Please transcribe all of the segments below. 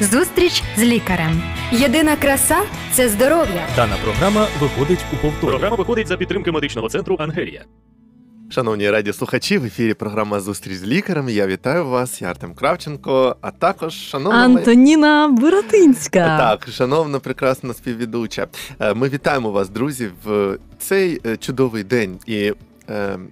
Зустріч з лікарем. Єдина краса це здоров'я. Дана програма виходить у повторі. Програма виходить за підтримки медичного центру Ангелія. Шановні радіослухачі, в ефірі програма Зустріч з лікарем. Я вітаю вас, я Артем Кравченко, а також шановна Антоніна Буратинська. Так, шановна прекрасна співведуча. Е, Ми вітаємо вас, друзі, в цей е, чудовий день. І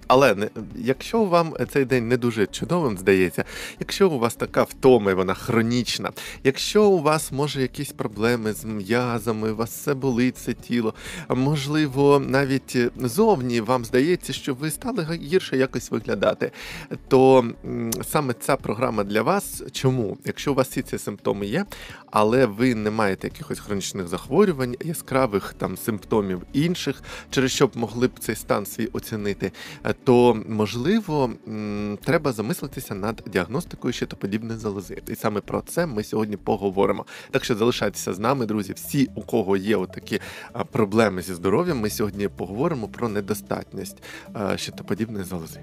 але якщо вам цей день не дуже чудовим здається, якщо у вас така втома, і вона хронічна, якщо у вас може якісь проблеми з м'язами, у вас все болить це тіло, можливо, навіть зовні вам здається, що ви стали гірше якось виглядати, то саме ця програма для вас. Чому? Якщо у вас всі ці симптоми є, але ви не маєте якихось хронічних захворювань, яскравих там симптомів інших, через що б могли б цей стан свій оцінити, е, то можливо треба замислитися над діагностикою щитоподібної залози. І саме про це ми сьогодні поговоримо. Так що залишайтеся з нами, друзі. Всі, у кого є отакі проблеми зі здоров'ям, ми сьогодні поговоримо про недостатність щитоподібної залози.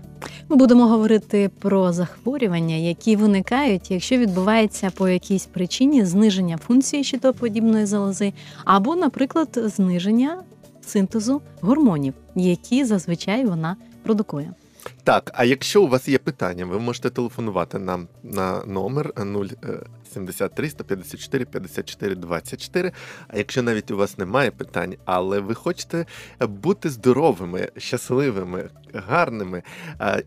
Ми будемо говорити про захворювання, які виникають, якщо відбувається по якійсь причині зниження функції щитоподібної залози, або, наприклад, зниження синтезу гормонів, які зазвичай вона продукує. Так, а якщо у вас є питання, ви можете телефонувати нам на номер 073 154 54 24. А якщо навіть у вас немає питань, але ви хочете бути здоровими, щасливими, гарними,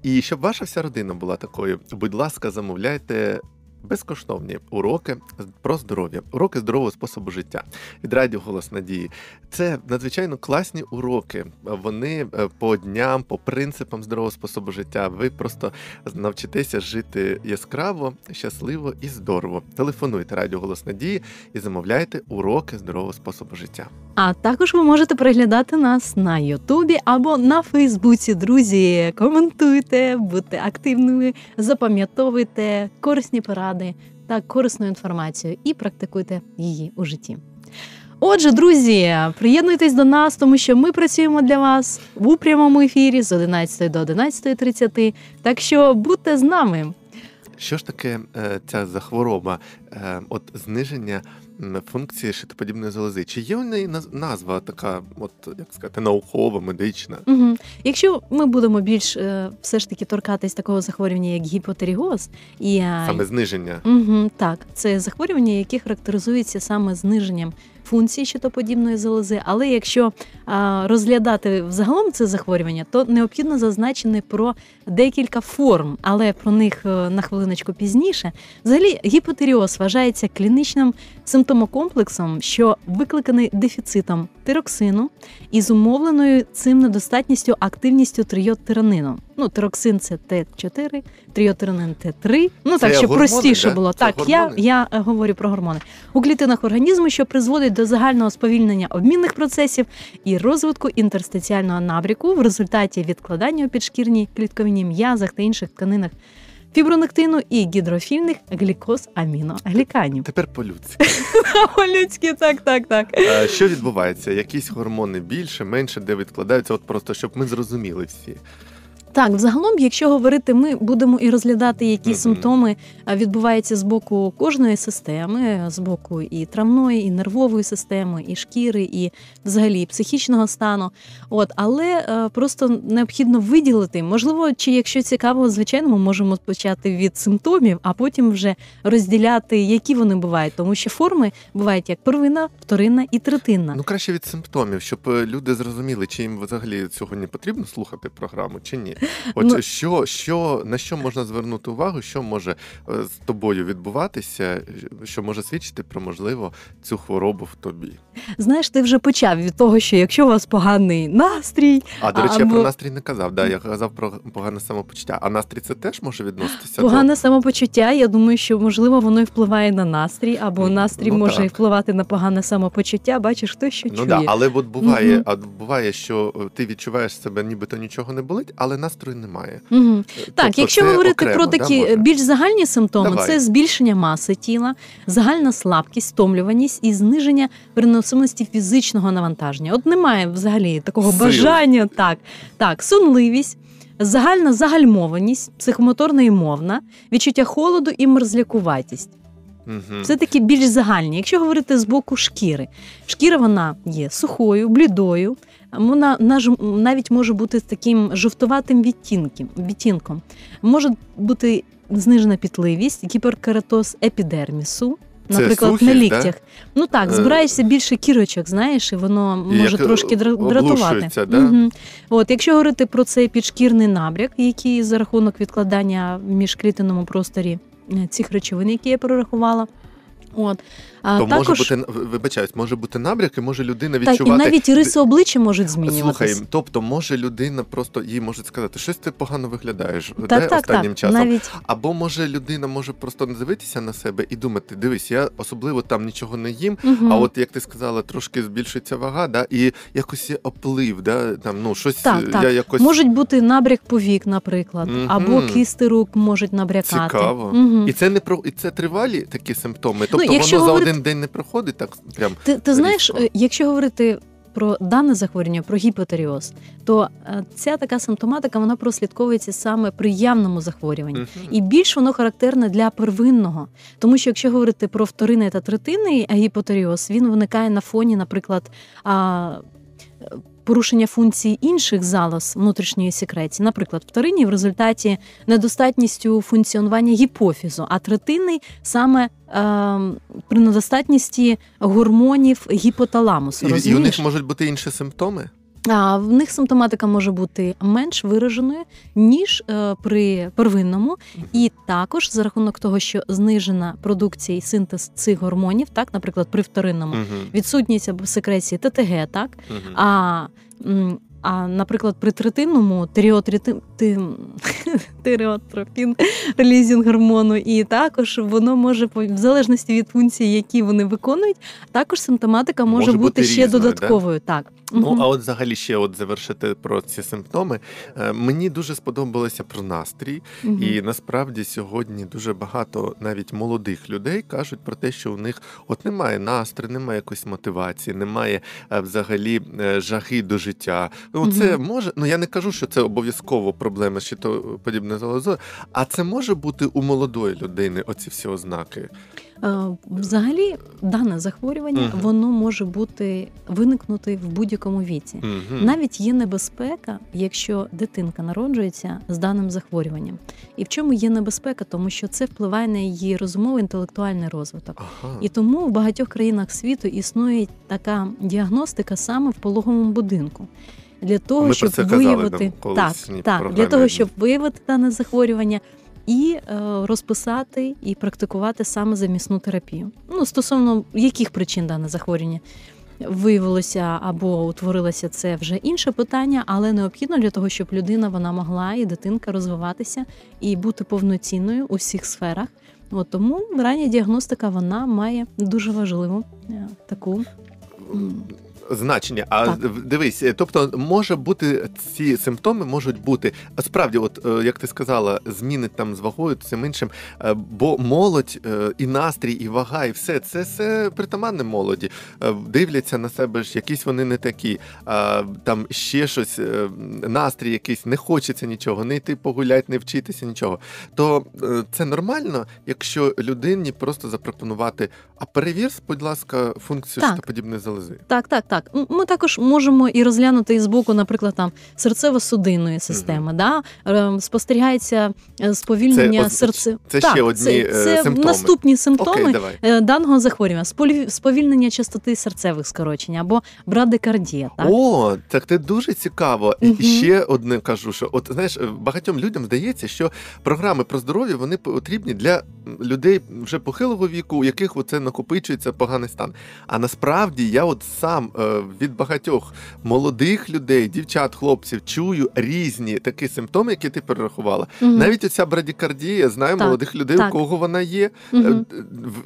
і щоб ваша вся родина була такою, будь ласка, замовляйте. Безкоштовні уроки про здоров'я, уроки здорового способу життя від радіо Голос Надії. Це надзвичайно класні уроки. Вони е, по дням, по принципам здорового способу життя. Ви просто навчитеся жити яскраво, щасливо і здорово. Телефонуйте радіо Голос Надії і замовляйте уроки здорового способу життя. А також ви можете переглядати нас на Ютубі або на Фейсбуці. Друзі, коментуйте, будьте активними, запам'ятовуйте корисні поради та корисну інформацію і практикуйте її у житті. Отже, друзі, приєднуйтесь до нас, тому що ми працюємо для вас у прямому ефірі з 11 до 11.30. Так що будьте з нами. Що ж таке е, ця захвороба, е, от зниження функції щитоподібної залози? Чи є у неї наз- назва така, от як сказати, наукова, медична? Угу. Якщо ми будемо більш е, все ж таки торкатись такого захворювання, як гіпотеріоз, і Саме зниження. Угу, так, це захворювання, яке характеризується саме зниженням функції щитоподібної залози. Але якщо розглядати взагалом це захворювання, то необхідно зазначити про декілька форм, але про них е, на хвилиночку пізніше. Взагалі, гіпотеріоз вважається клінічним симптомокомплексом, що викликаний дефіцитом тироксину і зумовленою цим недостатністю активністю трийодтиранину. Ну, тироксин це Т4, трийодтиранин Т3. Ну Це так, щоб гормони, простіше да? було. Це так, я, гормони? я е, говорю про гормони у клітинах організму, що призводить до загального сповільнення обмінних процесів і розвитку інтерстиціального набріку в результаті відкладання у підшкірній клітковині м'язах та інших тканинах фібронектину і гідрофільних глікоз аміногліканів. Тепер по-людськи. Людські, так, так, так. Е, Що відбувається? Якісь гормони більше, менше, де відкладаються? От просто щоб ми зрозуміли всі. Так, взагалом, якщо говорити, ми будемо і розглядати, які Мгм. симптоми відбуваються з боку кожної системи, з боку і травної, і нервової системи, і шкіри, і взагалі психічного стану. От, але е, просто необхідно виділити. Можливо, чи якщо цікаво, звичайно, ми можемо почати від симптомів, а потім вже розділяти, які вони бувають, тому що форми бувають як первинна, вторинна і третинна. Ну краще від симптомів, щоб е, люди зрозуміли, чи їм взагалі сьогодні потрібно слухати програму, чи ні. От Ну- що, що на що можна звернути увагу, що може е, з тобою відбуватися, що може свідчити про можливо цю хворобу в тобі. Знаєш, ти вже почав від того, що якщо у вас поганий настрій, А до речі, я про настрій не казав. Да, я казав про погане самопочуття. А настрій це теж може відноситися Погане самопочуття. Я думаю, що можливо воно і впливає на настрій, або Ну, настрій ну, може так. і впливати на погане самопочуття. Бачиш, хто що до чує. ну да, але от буває, Мгм. а буває, що е, ти відчуваєш себе, нібито нічого не болить, але настрою немає. Угу. Так, Тобто якщо говорити окремо, про такі може? більш загальні симптоми, Давай. це збільшення маси тіла, загальна слабкість, стомлюваність і зниження переносимості фізичного навантаження. От немає взагалі такого Сил. бажання. Так, так, сонливість. Загальна загальмованість, психомоторна і мовна, відчуття холоду і мерзлякуватість. Мгм. Це такі більш загальні. Якщо говорити з боку шкіри, шкіра вона є сухою, блідою. Вона навіть може бути з таким жовтуватим відтінком. відтінком. Може бути знижена пітливість, гіперкератоз епідермісу. Наприклад, сухість, на да? ліктях. Ну так, Е, збираєшся більше кірочок, знаєш, і воно може як, трошки дра- дратувати. да? Мгм. От, якщо говорити про цей підшкірний набряк, який за рахунок відкладання в міжклітинному просторі е, цих речовин, які я перерахувала. От. А То також, може бути вибачаюсь, може бути набряк, і може людина так, і навіть риси обличчя можуть змінюватися. Слухай, тобто може людина просто їй можуть сказати, щось ти погано виглядаєш так, де так, останнім так. часом. Навіть Або може людина може просто не дивитися на себе і думати, дивись, я особливо там нічого не їм. Мгм. А от як ти сказала, трошки збільшується вага, да, і якось оплив, да, там ну щось Так, так. я якось можуть бути набряк повік, наприклад, Мгм. або кисти рук можуть набрякати. цікаво. Мгм. І це не про і це тривалі такі симптоми. Тобто якщо воно говорити- за один день не проходить, так прям Ти, ти знаєш, е, якщо говорити про дане захворювання, про гіпотеріоз, то е, ця така симптоматика вона прослідковується саме при явному захворюванні. Мгм. І більш воно характерне для первинного, тому що якщо говорити про вторинний та третинний гіпотеріоз, він виникає на фоні, наприклад, а, е, порушення функцій інших залоз внутрішньої секреції. Наприклад, вторинні в результаті недостатністю функціонування гіпофізу, а третинний саме е, при недостатності гормонів гіпоталамусу. І, і у них можуть бути інші симптоми. А в них симптоматика може бути менш вираженою ніж е, при первинному, і також за рахунок того, що знижена продукція і синтез цих гормонів, так, наприклад, при вторинному Мгм. відсутність або секреції ТТГ, так Мгм. а, а наприклад, при третинному тиріотропін, релізінг гормону, і також воно може в залежності від функцій, які вони виконують, також симптоматика може, Може бути, бути ще різною, да? додатковою. Так. Ну, а от взагалі ще от завершити про ці симптоми. Е, Мені дуже сподобалося про настрій, Мгм. і насправді сьогодні дуже багато навіть молодих людей кажуть про те, що у них от немає настрою, немає якоїсь мотивації, немає е, взагалі е, жаги до життя. Це Мгм. може. Ну я не кажу, що це обов'язково проблема з щитоподібною залозою, а це може бути у молодої людини. Оці всі ознаки. Е, Взагалі, дане захворювання Мгм. воно може бути виникнути в будь-якому віці. Мгм. Навіть є небезпека, якщо дитинка народжується з даним захворюванням. І в чому є небезпека? Тому що це впливає на її розумовий інтелектуальний розвиток. Ага. І тому в багатьох країнах світу існує така діагностика саме в пологовому будинку. Для того, Ми про щоб це виявити колишній так, так, для того, щоб виявити дане захворювання і е, розписати і практикувати саме замісну терапію. Ну, стосовно яких причин дане захворювання виявилося або утворилося, це вже інше питання, але необхідно для того, щоб людина вона могла і дитинка розвиватися і бути повноцінною у всіх сферах. От тому рання діагностика вона має дуже важливу е, таку. Значення. А Так. дивись, е, тобто може бути ці симптоми можуть бути справді, от е, як ти сказала, зміни там з вагою, цим іншим, е, бо молодь і настрій, і вага, і все це все притаманне молоді. Дивляться на себе ж, якісь вони не такі. Там ще щось, настрій якийсь, не хочеться нічого, не йти погуляти, не вчитися нічого. То це нормально, якщо людині просто запропонувати, а перевір, будь ласка, функцію Так. щитоподібної залози. Так, так, так. М- Ми також можемо і розглянути із боку, наприклад, там серцево-судинної системи. Да? Е, Спостерігається е, сповільнення Це серце. це так, ще одні, це, е, це симптоми. наступні симптоми. Давай. е, Даного захворювання сповільнення частоти серцевих скорочень або брадикардія. Так? О, так це дуже цікаво. І Мгм. ще одне кажу, що от знаєш, багатьом людям здається, що програми про здоров'я вони потрібні для людей вже похилого віку, у яких оце накопичується поганий стан. А насправді я от сам е, від багатьох молодих людей, дівчат, хлопців чую різні такі симптоми, які ти перерахувала. Мгм. Навіть оця брадікардія, знаю Так, молодих людей, так. у кого вона є. Е,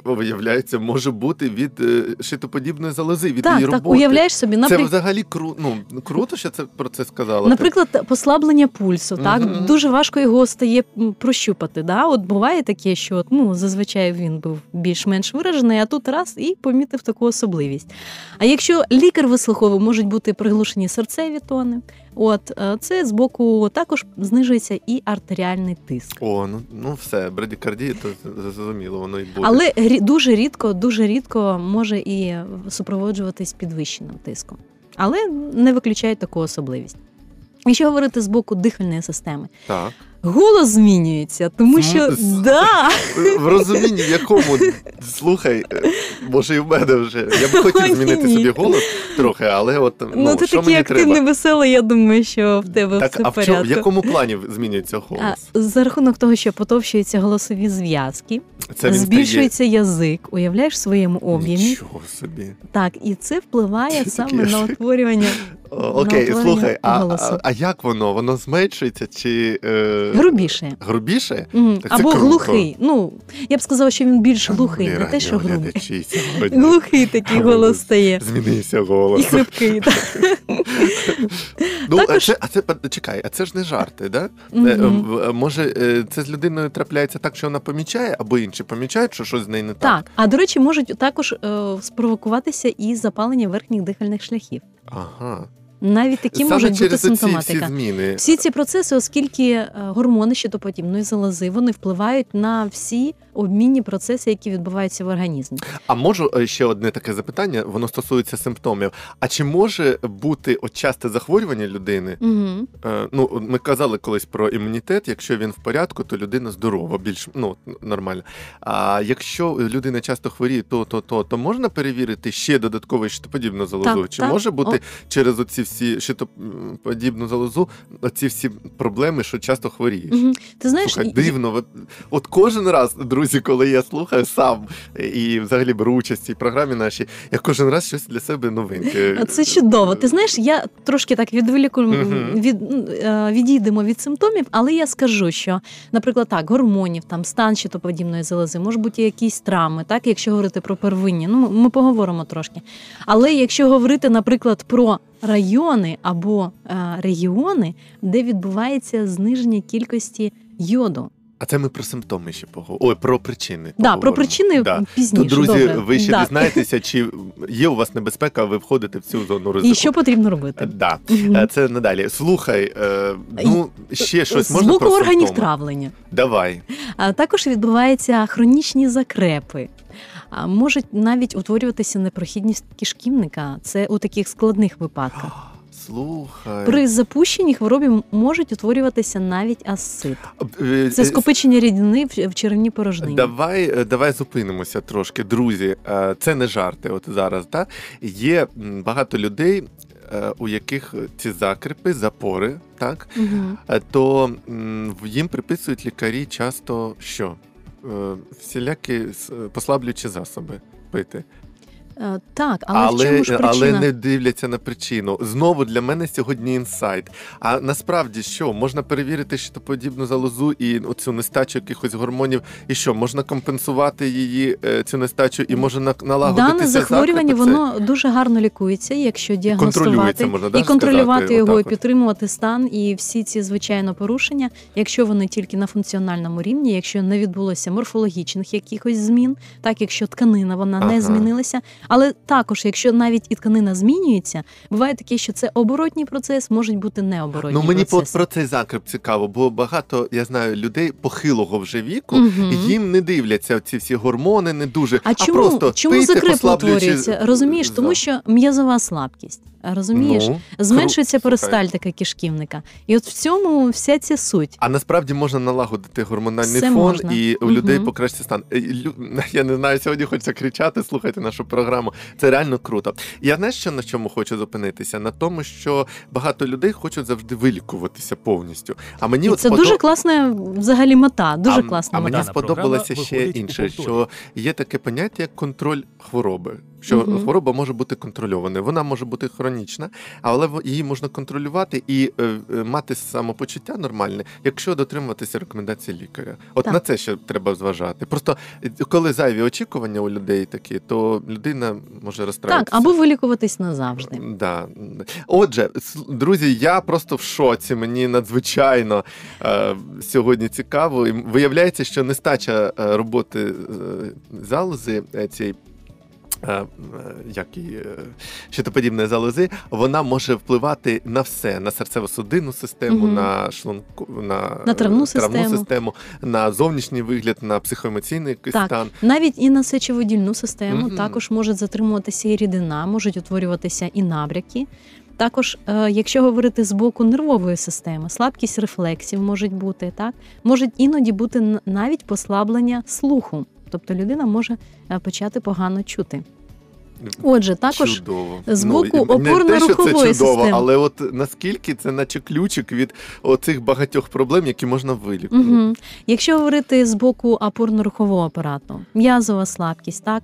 Виявляється, може бути від е, шитоподібної залози, від Так, її так, роботи. уявляєш собі, Це взагалі кру... ну, круто, що це про це сказала. Наприклад, послаблення пульсу, так Мгм. дуже важко його стає прощупати. Да? От буває таке, що от, ну зазвичай він був більш-менш виражений, а тут раз і помітив таку особливість. А якщо лікар вислуховує, можуть бути приглушені серцеві тони. От е, це з боку також знижується і артеріальний тиск. О, ну ну все, брадікардія, то зрозуміло, воно і буде. Але дуже рідко, дуже рідко може і супроводжуватись підвищеним тиском. Але не виключають таку особливість. Якщо говорити з боку дихальної системи, Так. Голос змінюється, тому що да, В розумінні, в якому слухай, може, і в мене вже. Я б хотів змінити ні. собі голос трохи, але от ну, ну ти що такий активний, веселий, я думаю, що в тебе Так, все а в в, чому, в якому плані змінюється А, голос? за рахунок того, що потовщуються голосові зв'язки, Це він збільшується язик, уявляєш в своєму об'ємі. Нічого собі. Так, і це впливає саме на утворювання Окей, утворення слухай, а, а, а як воно? Воно зменшується чи е... грубіше. грубіше? Так Або круто. глухий. Ну, я б сказала, що він більш глухий, не Шановні те, що грубий. Глухий такий голос стає. Змінився І голос. хрипкий. так. Ну, а це, а це чекай, а це ж не жарти, да? В- Може, е, це з людиною трапляється так, що вона помічає, або інші помічають, що щось з нею не так. Так, а до речі, можуть також е, спровокуватися і запалення верхніх дихальних шляхів. Ага. Навіть такі Саме можуть бути через оці всі зміни. Всі ці процеси, оскільки е, гормони щитоподібної залози, вони впливають на всі обмінні процеси, які відбуваються в організмі. А можу е, ще одне таке запитання, воно стосується симптомів. А чи може бути от часте захворювання людини? Угу. Ну, ми казали колись про імунітет. Якщо він в порядку, то людина здорова, більш ну нормально. А якщо людина часто хворіє, то то то, то можна перевірити ще додатково щитоподібну залозу? Так, чи так. може бути О. через оці всі щитоподібну залозу, оці всі проблеми, що часто хворієш? Угу. Ти знаєш, Слухай, і- дивно. От, от кожен раз, друзі, коли я слухаю сам і взагалі беру участь в цій програмі нашій, я кожен раз щось для себе новеньке. Це чудово. Ти знаєш, я трошки так відволіку Мгм. від е, відійдемо від симптомів, але я скажу, що, наприклад, так, гормонів, там стан щитоподібної залози, може бути якісь травми, так, якщо говорити про первинні, ну ми поговоримо трошки. Але якщо говорити, наприклад, про райони або е, регіони, де відбувається зниження кількості йоду. А це ми про симптоми ще поговоримо. Ой, про причини. Да, про причини Да. пізніше. То, друзі, Добре. ви ще Да. дізнаєтеся, чи є у вас небезпека, ви входите в цю зону ризику. І що потрібно робити? Да. Мгм. Е, Це надалі. Слухай, е, ну ще щось З можна боку про органів симптоми? травлення. Давай. А також відбуваються хронічні закрепи. Можуть навіть утворюватися непрохідність кишківника. Це у таких складних випадках. Слухай. При запущеній хворобі можуть утворюватися навіть асцит. Е, Це е, скопичення рідини в черевній порожнині. Давай, е, давай зупинимося трошки, друзі. Це не жарти. От зараз да? є багато людей, у яких ці закрипи, запори, так Угу. То їм приписують лікарі часто що? Е, Всілякі с- послаблюючі засоби пити. Е, Так, але, в Але, чому ж причина? але не дивляться на причину. Знову для мене сьогодні інсайт. А насправді що можна перевірити щитоподібну залозу і оцю нестачу якихось гормонів, і що можна компенсувати її е, цю нестачу, і може на- налагодитися Дане захворювання? Це- воно дуже гарно лікується, якщо діагностувати можна, да, і контролювати сказати, його, і підтримувати стан. І всі ці звичайно порушення, якщо вони тільки на функціональному рівні, якщо не відбулося морфологічних якихось змін, так якщо тканина вона Ага. не змінилася. Але також, якщо навіть і тканина змінюється, буває таке, що це оборотній процес, можуть бути необоротні Ну мені процеси. про цей закреп цікаво, бо багато я знаю людей похилого вже віку, Мгм. їм не дивляться ці всі гормони, не дуже А чому, просто чому закреп утворюється? Розумієш, тому що м'язова слабкість. Розумієш? Ну, Зменшується кру- перистальтика кишківника. І от в цьому вся ця суть. А насправді можна налагодити гормональний Все фон, можна. і у людей покращиться стан. Е, лю- Я не знаю, сьогодні хочеться кричати, слухайте нашу програму. Це реально круто. Я знаєш, що на чому хочу зупинитися? На тому, що багато людей хочуть завжди вилікуватися повністю. А мені І от це сподоб- дуже класна взагалі мета. Дуже а, класна а мета. мені сподобалося ще інше, що є таке поняття як контроль хвороби. Що Мгм. хвороба може бути контрольованою. Вона може бути хронічна, але її можна контролювати і е, е, мати самопочуття нормальне, якщо дотримуватися рекомендацій лікаря. От Так. на це ще треба зважати. Просто е, коли зайві очікування у людей такі, то людина може Так, або вилікуватись назавжди. Да. Отже, друзі, я просто в шоці. Мені надзвичайно е, сьогодні цікаво. І виявляється, що нестача роботи е, залози цієї як і е, щитоподібної залози, вона може впливати на все: на серцево-судинну систему, Мгм. на шлунку, на, На травну е, систему. систему, на зовнішній вигляд, на психоемоційний Так. стан. Навіть і на сечовидільну систему Мгм. також може затримуватися і рідина, можуть утворюватися і набряки. Також, е, якщо говорити з боку нервової системи, слабкість рефлексів можуть бути, так можуть іноді бути навіть послаблення слуху, тобто людина може е, почати погано чути. Отже, також чудово. з Ну, боку те, що це опорно-рухової чудово, системи. але от наскільки це наче ключик від оцих багатьох проблем, які можна вилікувати. Угу. Якщо говорити з боку опорно-рухового апарату, м'язова слабкість, так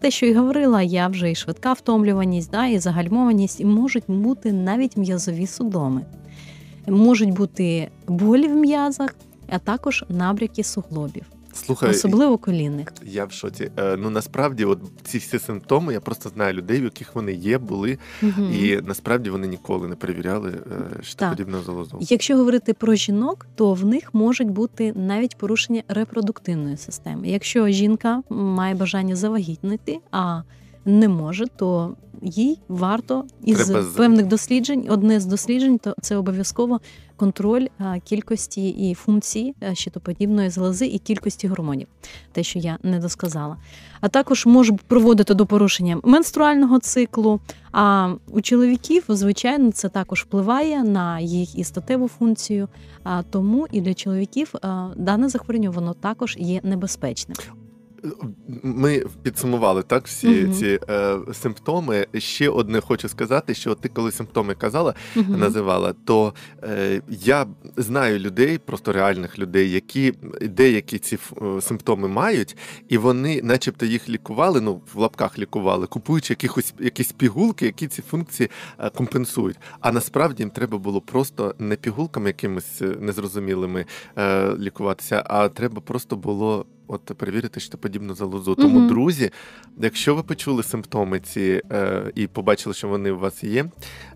те, що і говорила, я вже і швидка втомлюваність, да, і загальмованість, і можуть бути навіть м'язові судоми. Можуть бути болі в м'язах, а також набряки суглобів, Слухай, особливо колінних. я в шоці. Е, Ну насправді, от ці всі симптоми, я просто знаю людей, в яких вони є, були, Мгм. і насправді вони ніколи не перевіряли е, щитоподібну залозу. Якщо говорити про жінок, то в них можуть бути навіть порушення репродуктивної системи. Якщо жінка має бажання завагітнити, а не може, то їй варто із Треба певних досліджень, одне з досліджень, то це обов'язково контроль кількості і функцій а, щитоподібної залози і кількості гормонів, те, що я не досказала. А також може проводити до порушення менструального циклу. А у чоловіків, звичайно, це також впливає на їх і статеву функцію. Тому і для чоловіків дане захворювання воно також є небезпечним. Ми підсумували так всі Мгм. ці е, симптоми. Ще одне хочу сказати, що ти коли симптоми казала, Мгм. називала, то е, я знаю людей, просто реальних людей, які деякі ці е, симптоми мають, і вони, начебто, їх лікували, ну в лапках лікували, купуючи якихось якісь пігулки, які ці функції е, компенсують. А насправді їм треба було просто не пігулками якимись е, незрозумілими е, лікуватися, а треба просто було. От перевірити щитоподібну залозу. Тому, угу. друзі, якщо ви почули симптоми ці е, і побачили, що вони у вас є,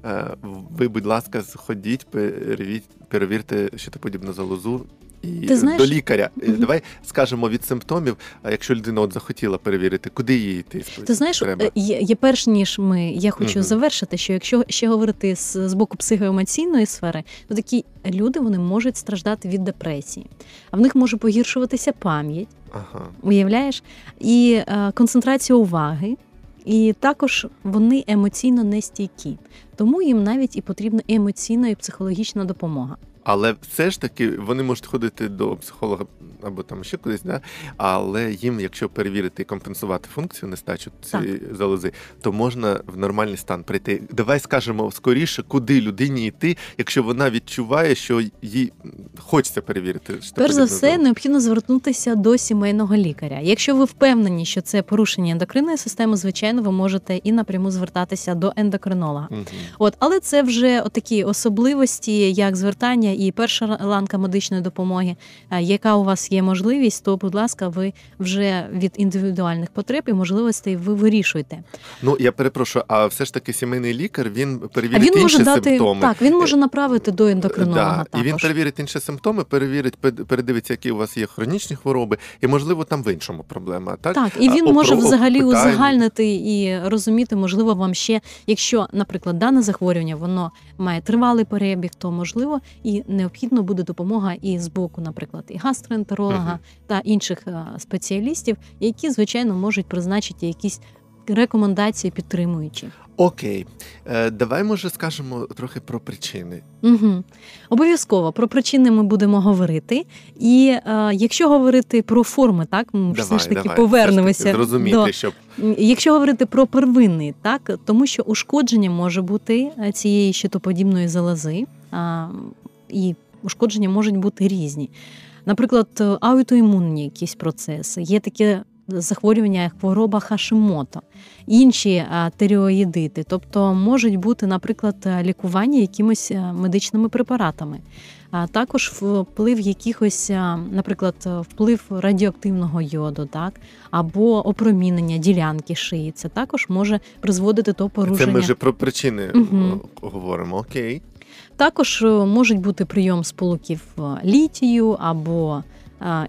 е, ви, будь ласка, сходіть, перевірте, перевірте щитоподібну залозу. І Ти знаєш- до лікаря. Мгм. Давай скажемо від симптомів, а якщо людина от захотіла перевірити, куди їй йти? Ти знаєш, треба? е, є, є перш ніж ми, я хочу Мгм. завершити, що якщо ще говорити з, з боку психоемоційної сфери, то такі люди вони можуть страждати від депресії, а в них може погіршуватися пам'ять, Ага. уявляєш, і е, концентрація уваги, і також вони емоційно нестійкі. Тому їм навіть і потрібна емоційна і психологічна допомога. Але все ж таки вони можуть ходити до психолога або там ще кудись, да? але їм, якщо перевірити і компенсувати функцію нестачу цієї залози, то можна в нормальний стан прийти. Давай скажемо скоріше, куди людині йти, якщо вона відчуває, що їй хочеться перевірити. Перш за все, необхідно звернутися до сімейного лікаря. Якщо ви впевнені, що це порушення ендокринної системи, звичайно, ви можете і напряму звертатися до ендокринолога. Мгм. От, але це вже такі особливості, як звертання і перша ланка медичної допомоги. Е, Яка у вас є можливість, то, будь ласка, ви вже від індивідуальних потреб і можливостей ви вирішуєте. Ну я перепрошую, а все ж таки сімейний лікар він перевірить він інші дати симптоми. так, він може направити до ендокринолога. Да, також. і він перевірить інші симптоми, перевірить, передивиться, які у вас є хронічні хвороби, і можливо там в іншому проблема. Так, Так, і він А, може опро- взагалі питання. узагальнити і розуміти, можливо, вам ще, якщо, наприклад, дане захворювання воно має тривалий перебіг, то можливо і необхідно буде допомога і з боку, наприклад, і гастроентеролога Мгм. та інших е, спеціалістів, які звичайно можуть призначити якісь рекомендації підтримуючі. Окей, е, давай може скажемо трохи про причини. Угу. Обов'язково про причини ми будемо говорити. І е, якщо говорити про форми, так ми давай, все ж таки давай, повернемося таки зрозуміти, до щоб Якщо говорити про первинний, так тому що ушкодження може бути е, цієї щитоподібної залози, і ушкодження можуть бути різні. Наприклад, е, аутоімунні якісь процеси, є таке захворювання, як хвороба Хашимото, інші а, тиреоїдити, тобто можуть бути, наприклад, е, лікування якимись е, медичними препаратами. А також вплив якихось, наприклад, е, вплив радіоактивного йоду, так або опромінення ділянки шиї. Це також може призводити до порушення. це ми вже про причини о, говоримо. Окей. Також е, можуть бути прийом сполуків е, літію або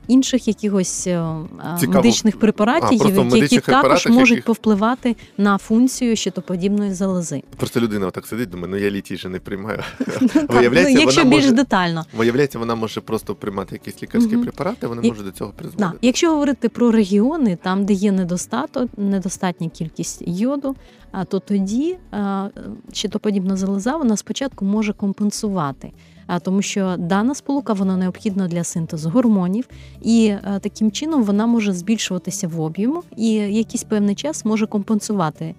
інших якихось е, Цікаво. медичних препаратів, в які медичних також препаратах, можуть яких- повпливати на функцію щитоподібної залози. Просто людина отак сидить, думає, ну я літій же не приймаю. Виявляється, ну, якщо більш детально. Виявляється, вона може просто приймати якісь лікарські препарати, вони можуть до цього призводити. Якщо говорити про регіони, там, де є недостаток, недостатня кількість йоду, то тоді щитоподібна залоза вона спочатку може компенсувати. А тому, що дана сполука вона необхідна для синтезу гормонів, і таким чином вона може збільшуватися в об'єму і якийсь певний час може компенсувати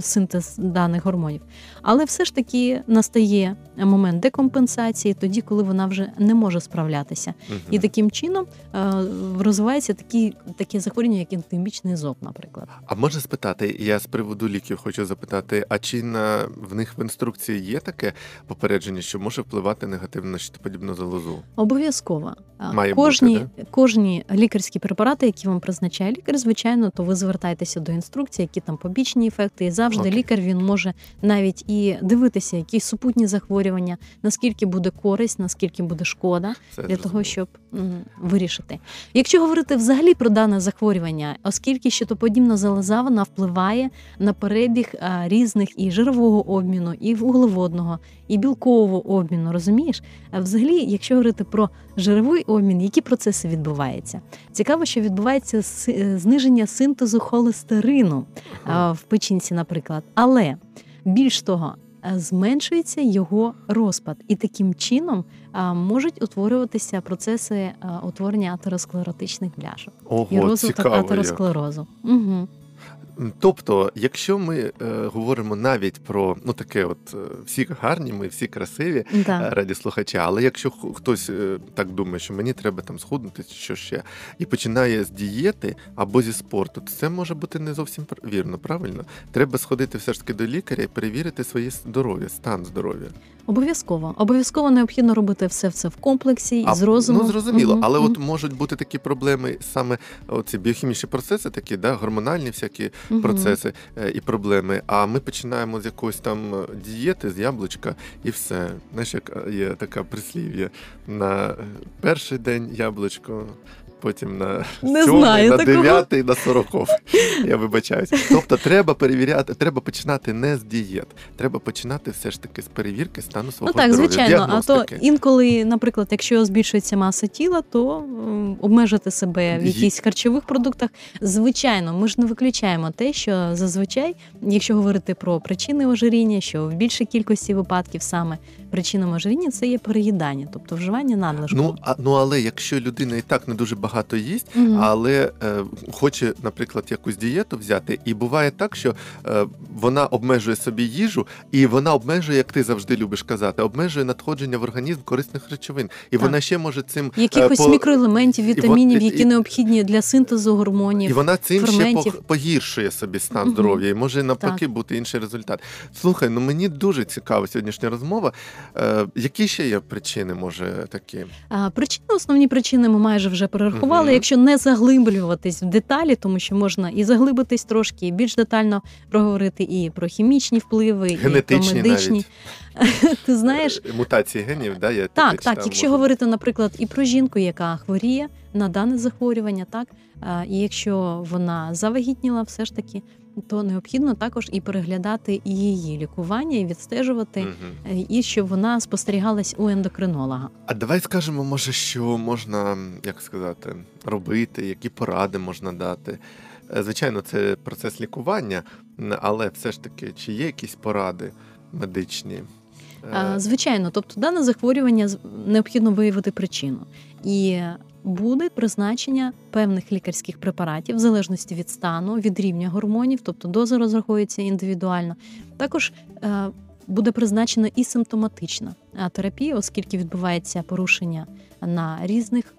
синтез даних гормонів. Але все ж таки настає момент декомпенсації, тоді, коли вона вже не може справлятися. Мгм. І таким чином е, розвивається такі, таке захворювання, як ентемічний зоб, наприклад. А можна спитати, я з приводу ліків хочу запитати, а чи на в них в інструкції є таке попередження, що може впливати негативно на щитоподібну залозу? Обов'язково Має кожні, бути, кожні лікарські препарати, які вам призначає лікар, звичайно, то ви звертаєтеся до інструкції, які там побічні ефекти. І завжди Окей. лікар він може навіть і дивитися, які супутні захворювання, наскільки буде користь, наскільки буде шкода. Це для зрозуміло. того, щоб м, вирішити. Якщо говорити взагалі про дане захворювання, оскільки щитоподібна залоза вона впливає на перебіг а, різних і жирового обміну, і вуглеводного, і білкового обміну, розумієш? А взагалі, якщо говорити про жировий обмін, які процеси відбуваються? Цікаво, що відбувається е, зниження синтезу холестерину а, в печінці, наприклад. Але більш того, е, зменшується його розпад, і таким чином можуть утворюватися процеси утворення атеросклеротичних бляшок і розвиток як. атеросклерозу. Угу. Тобто, якщо ми е, говоримо навіть про ну таке, от е, всі гарні, ми всі красиві, е, Да. раді слухача. Але якщо хтось е, так думає, що мені треба там схуднути, чи що ще, і починає з дієти або зі спорту, то це може бути не зовсім вірно, правильно? Треба сходити все ж таки до лікаря і перевірити своє здоров'я, стан здоров'я. Обов'язково. Обов'язково необхідно робити все це в комплексі А, з розумом. Ну зрозуміло, але мгм, от можуть бути такі проблеми, саме оці біохімічні процеси, такі, да, гормональні всякі мгм. процеси е, і проблеми. А ми починаємо з якоїсь там е, дієти, з яблучка, і все. Знаєш, як е, є така прислів'я на перший день яблучко. Потім на Не знаю на такого. дев'ятий, на сороковий. Я вибачаюсь. Тобто треба перевіряти, треба починати не з дієт. Треба починати все ж таки з перевірки стану свого Ну так, здоров'я. звичайно. А то інколи, наприклад, якщо збільшується маса тіла, то обмежити себе в якихось харчових продуктах. Звичайно, ми ж не виключаємо те, що зазвичай, якщо говорити про причини ожиріння, що в більшій кількості випадків саме причинами ожиріння це є переїдання, тобто вживання надлишку. Ну, а, ну але якщо людина і так не дуже багато їсть, Мгм. але е, хоче, наприклад, якусь дієту взяти, і буває так, що е, вона обмежує собі їжу, і вона обмежує, як ти завжди любиш казати, обмежує надходження в організм корисних речовин. І Так. вона ще може цим е, Якихось по- мікроелементів, вітамінів, і- які і- необхідні для синтезу гормонів. І вона цим ферментів. ще погіршує собі стан Мгм. здоров'я, і може навпаки бути інший результат. Слухай, ну мені дуже цікава сьогоднішня розмова. Е, які ще є причини, може такі? Причини, основні причини ми майже вже перерахували. Мгм. Якщо не заглиблюватись в деталі, тому що можна і заглибитись трошки, і більш детально проговорити і про хімічні впливи, і про Генетичні медичні. навіть. Ти знаєш, Е, мутації генів, да? Я так, так. читав, Якщо говорити, наприклад, і про жінку, яка хворіє на дане захворювання, так і якщо вона завагітніла, все ж таки, то необхідно також і переглядати її лікування, і відстежувати, е, і щоб вона спостерігалась у ендокринолога. А давай скажемо, може, що можна, як сказати, робити, які поради можна дати. Е, Звичайно, це процес лікування, але все ж таки, чи є якісь поради медичні? Е, Звичайно, тобто дане захворювання необхідно виявити причину. І буде призначення певних лікарських препаратів в залежності від стану, від рівня гормонів, тобто доза розраховується індивідуально. Також е, буде призначена і симптоматична е, терапія, оскільки відбувається порушення на різних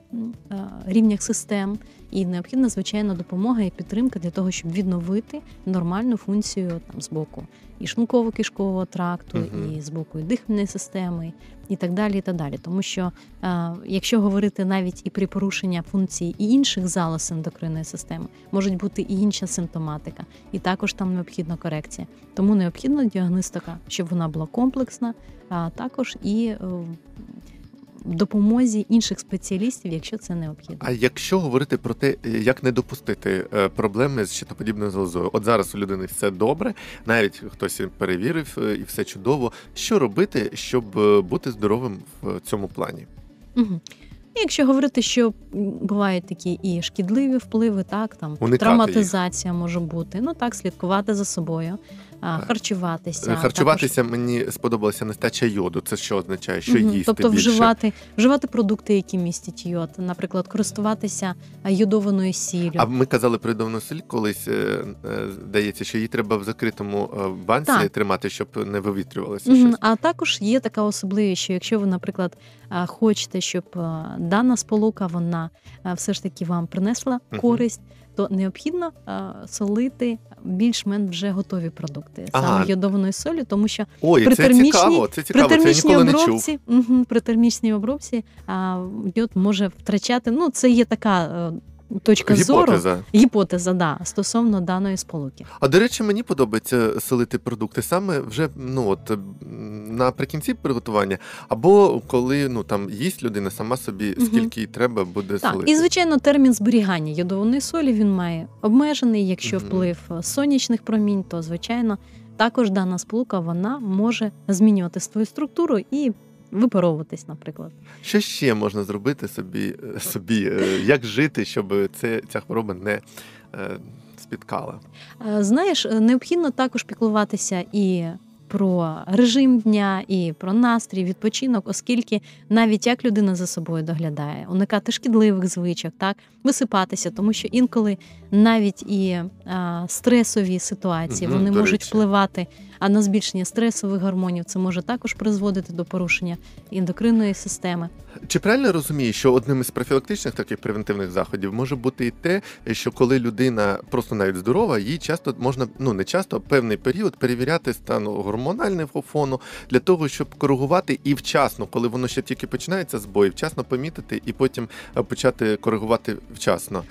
рівнях систем, і необхідна звичайно допомога і підтримка для того, щоб відновити нормальну функцію там з боку і шлунково-кишкового тракту, Мгм. і з боку і дихальної системи, і так далі. і так далі. Тому що е, якщо говорити навіть і при порушення функцій і інших залоз ендокринної системи, можуть бути і інша симптоматика, і також там необхідна корекція. Тому необхідна діагностика, щоб вона була комплексна, а також і е, допомозі інших спеціалістів, якщо це необхідно. А якщо говорити про те, як не допустити е, проблеми з щитоподібною залозою, от зараз у людини все добре, навіть хтось перевірив е, і все чудово. Що робити, щоб е, бути здоровим в цьому плані? Угу. Якщо говорити, що бувають такі і шкідливі впливи, так там Уникати травматизація може бути. Ну так, слідкувати за собою, Так. харчуватися. Е, Харчуватися мені сподобалася нестача йоду. Це що означає? Що їсти Тобто більше? вживати, вживати продукти, які містять йод, наприклад, користуватися йодованою сіллю. А ми казали про йодовну сіль колись, е, е, здається, що її треба в закритому е, банці Так. тримати, щоб не вивітрювалося щось. А також є така особливість, що якщо ви, наприклад, хочете, щоб дана сполука вона все ж таки вам принесла користь, то необхідно солити більш-менш вже готові продукти Ага. саме йодованою солі, тому що Ой, при це термічній- цікаво, це цікаво, при термічній це обробці, угу, при термічній обробці а, йод може втрачати. Ну, це є така точка зору, Гіпотеза. гіпотеза да, стосовно даної сполуки. А до речі, мені подобається солити продукти саме вже ну от наприкінці приготування, або коли ну там їсть людина сама собі, Мгм. скільки їй треба буде Так, солити. і звичайно, термін зберігання йодованої солі він має обмежений. Якщо Мгм. вплив сонячних промінь, то звичайно також дана сполука вона може змінювати свою структуру і випаровуватись, наприклад. Що ще можна зробити собі, е, собі е, як жити, щоб це, ця хвороба не е, спіткала? Знаєш, необхідно також піклуватися і про режим дня, і про настрій, відпочинок, оскільки навіть як людина за собою доглядає, уникати шкідливих звичок, так висипатися, тому що інколи навіть і а, стресові ситуації Мгм, вони можуть речі. впливати. А на збільшення стресових гормонів це може також призводити до порушення ендокринної системи. Чи правильно я розумію, що одним із профілактичних таких превентивних заходів може бути і те, що коли людина просто навіть здорова, їй часто можна, ну не часто, а певний період перевіряти стан гормонального фону для того, щоб коригувати і вчасно, коли воно ще тільки починається збої, вчасно помітити і потім е, почати коригувати вчасно.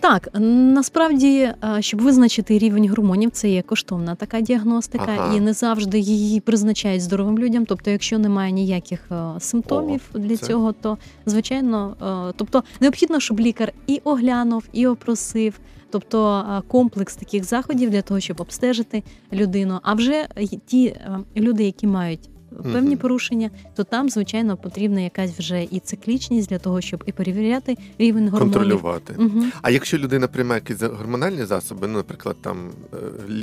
Так, насправді, щоб визначити рівень гормонів, це є коштовна така діагностика, Ага. і не завжди її призначають здоровим людям. Тобто, якщо немає ніяких е, симптомів для це- цього, то звичайно, е, тобто необхідно, щоб лікар і оглянув, і опросив. Тобто е, комплекс таких заходів для того, щоб обстежити людину. А вже ті е, люди, які мають певні Мгм. порушення, то там, звичайно, потрібна якась вже і циклічність для того, щоб і перевіряти рівень гормонів. Контролювати. Угу. А якщо людина приймає якісь гормональні засоби, ну, наприклад, там е,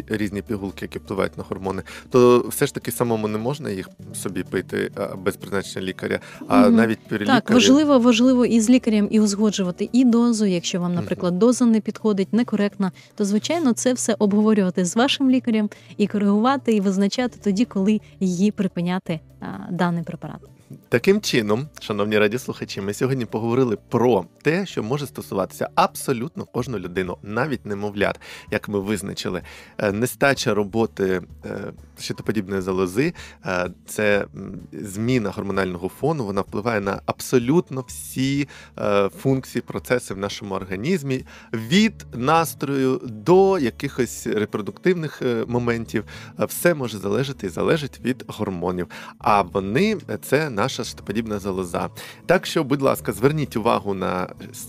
різні пігулки, які впливають на гормони, то все ж таки самому не можна їх собі пити без призначення лікаря, а Мгм. навіть при Так, лікарі. важливо, важливо і з лікарем і узгоджувати і дозу. Якщо вам, наприклад, доза не підходить некоректна, то звичайно це все обговорювати з вашим лікарем і коригувати, і визначати тоді, коли її припиняти а, даний препарат. Таким чином, шановні радіослухачі, ми сьогодні поговорили про те, що може стосуватися абсолютно кожну людину, навіть немовлят, як ми визначили. Е, Нестача роботи е, щитоподібної залози е, це зміна гормонального фону. Вона впливає на абсолютно всі е, функції, процеси в нашому організмі, від настрою до якихось репродуктивних е, моментів. Все може залежати і залежить від гормонів. А вони це наша щитоподібна залоза. Так що, будь ласка, зверніть увагу на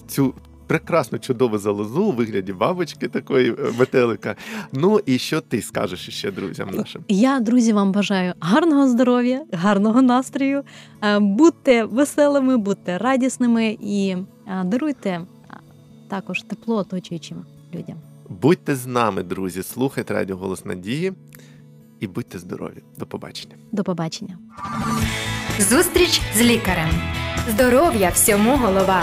цю. Прекрасну чудову залозу у вигляді бабочки такої е, метелика. Ну і що ти скажеш ще друзям нашим? Я, друзі, вам бажаю гарного здоров'я, гарного настрою. е, Будьте веселими, будьте радісними і е, даруйте також тепло оточуючим людям. Будьте з нами, друзі, слухайте радіо Голос Надії і будьте здорові. До побачення. До побачення. Зустріч з лікарем. Здоров'я всьому голова.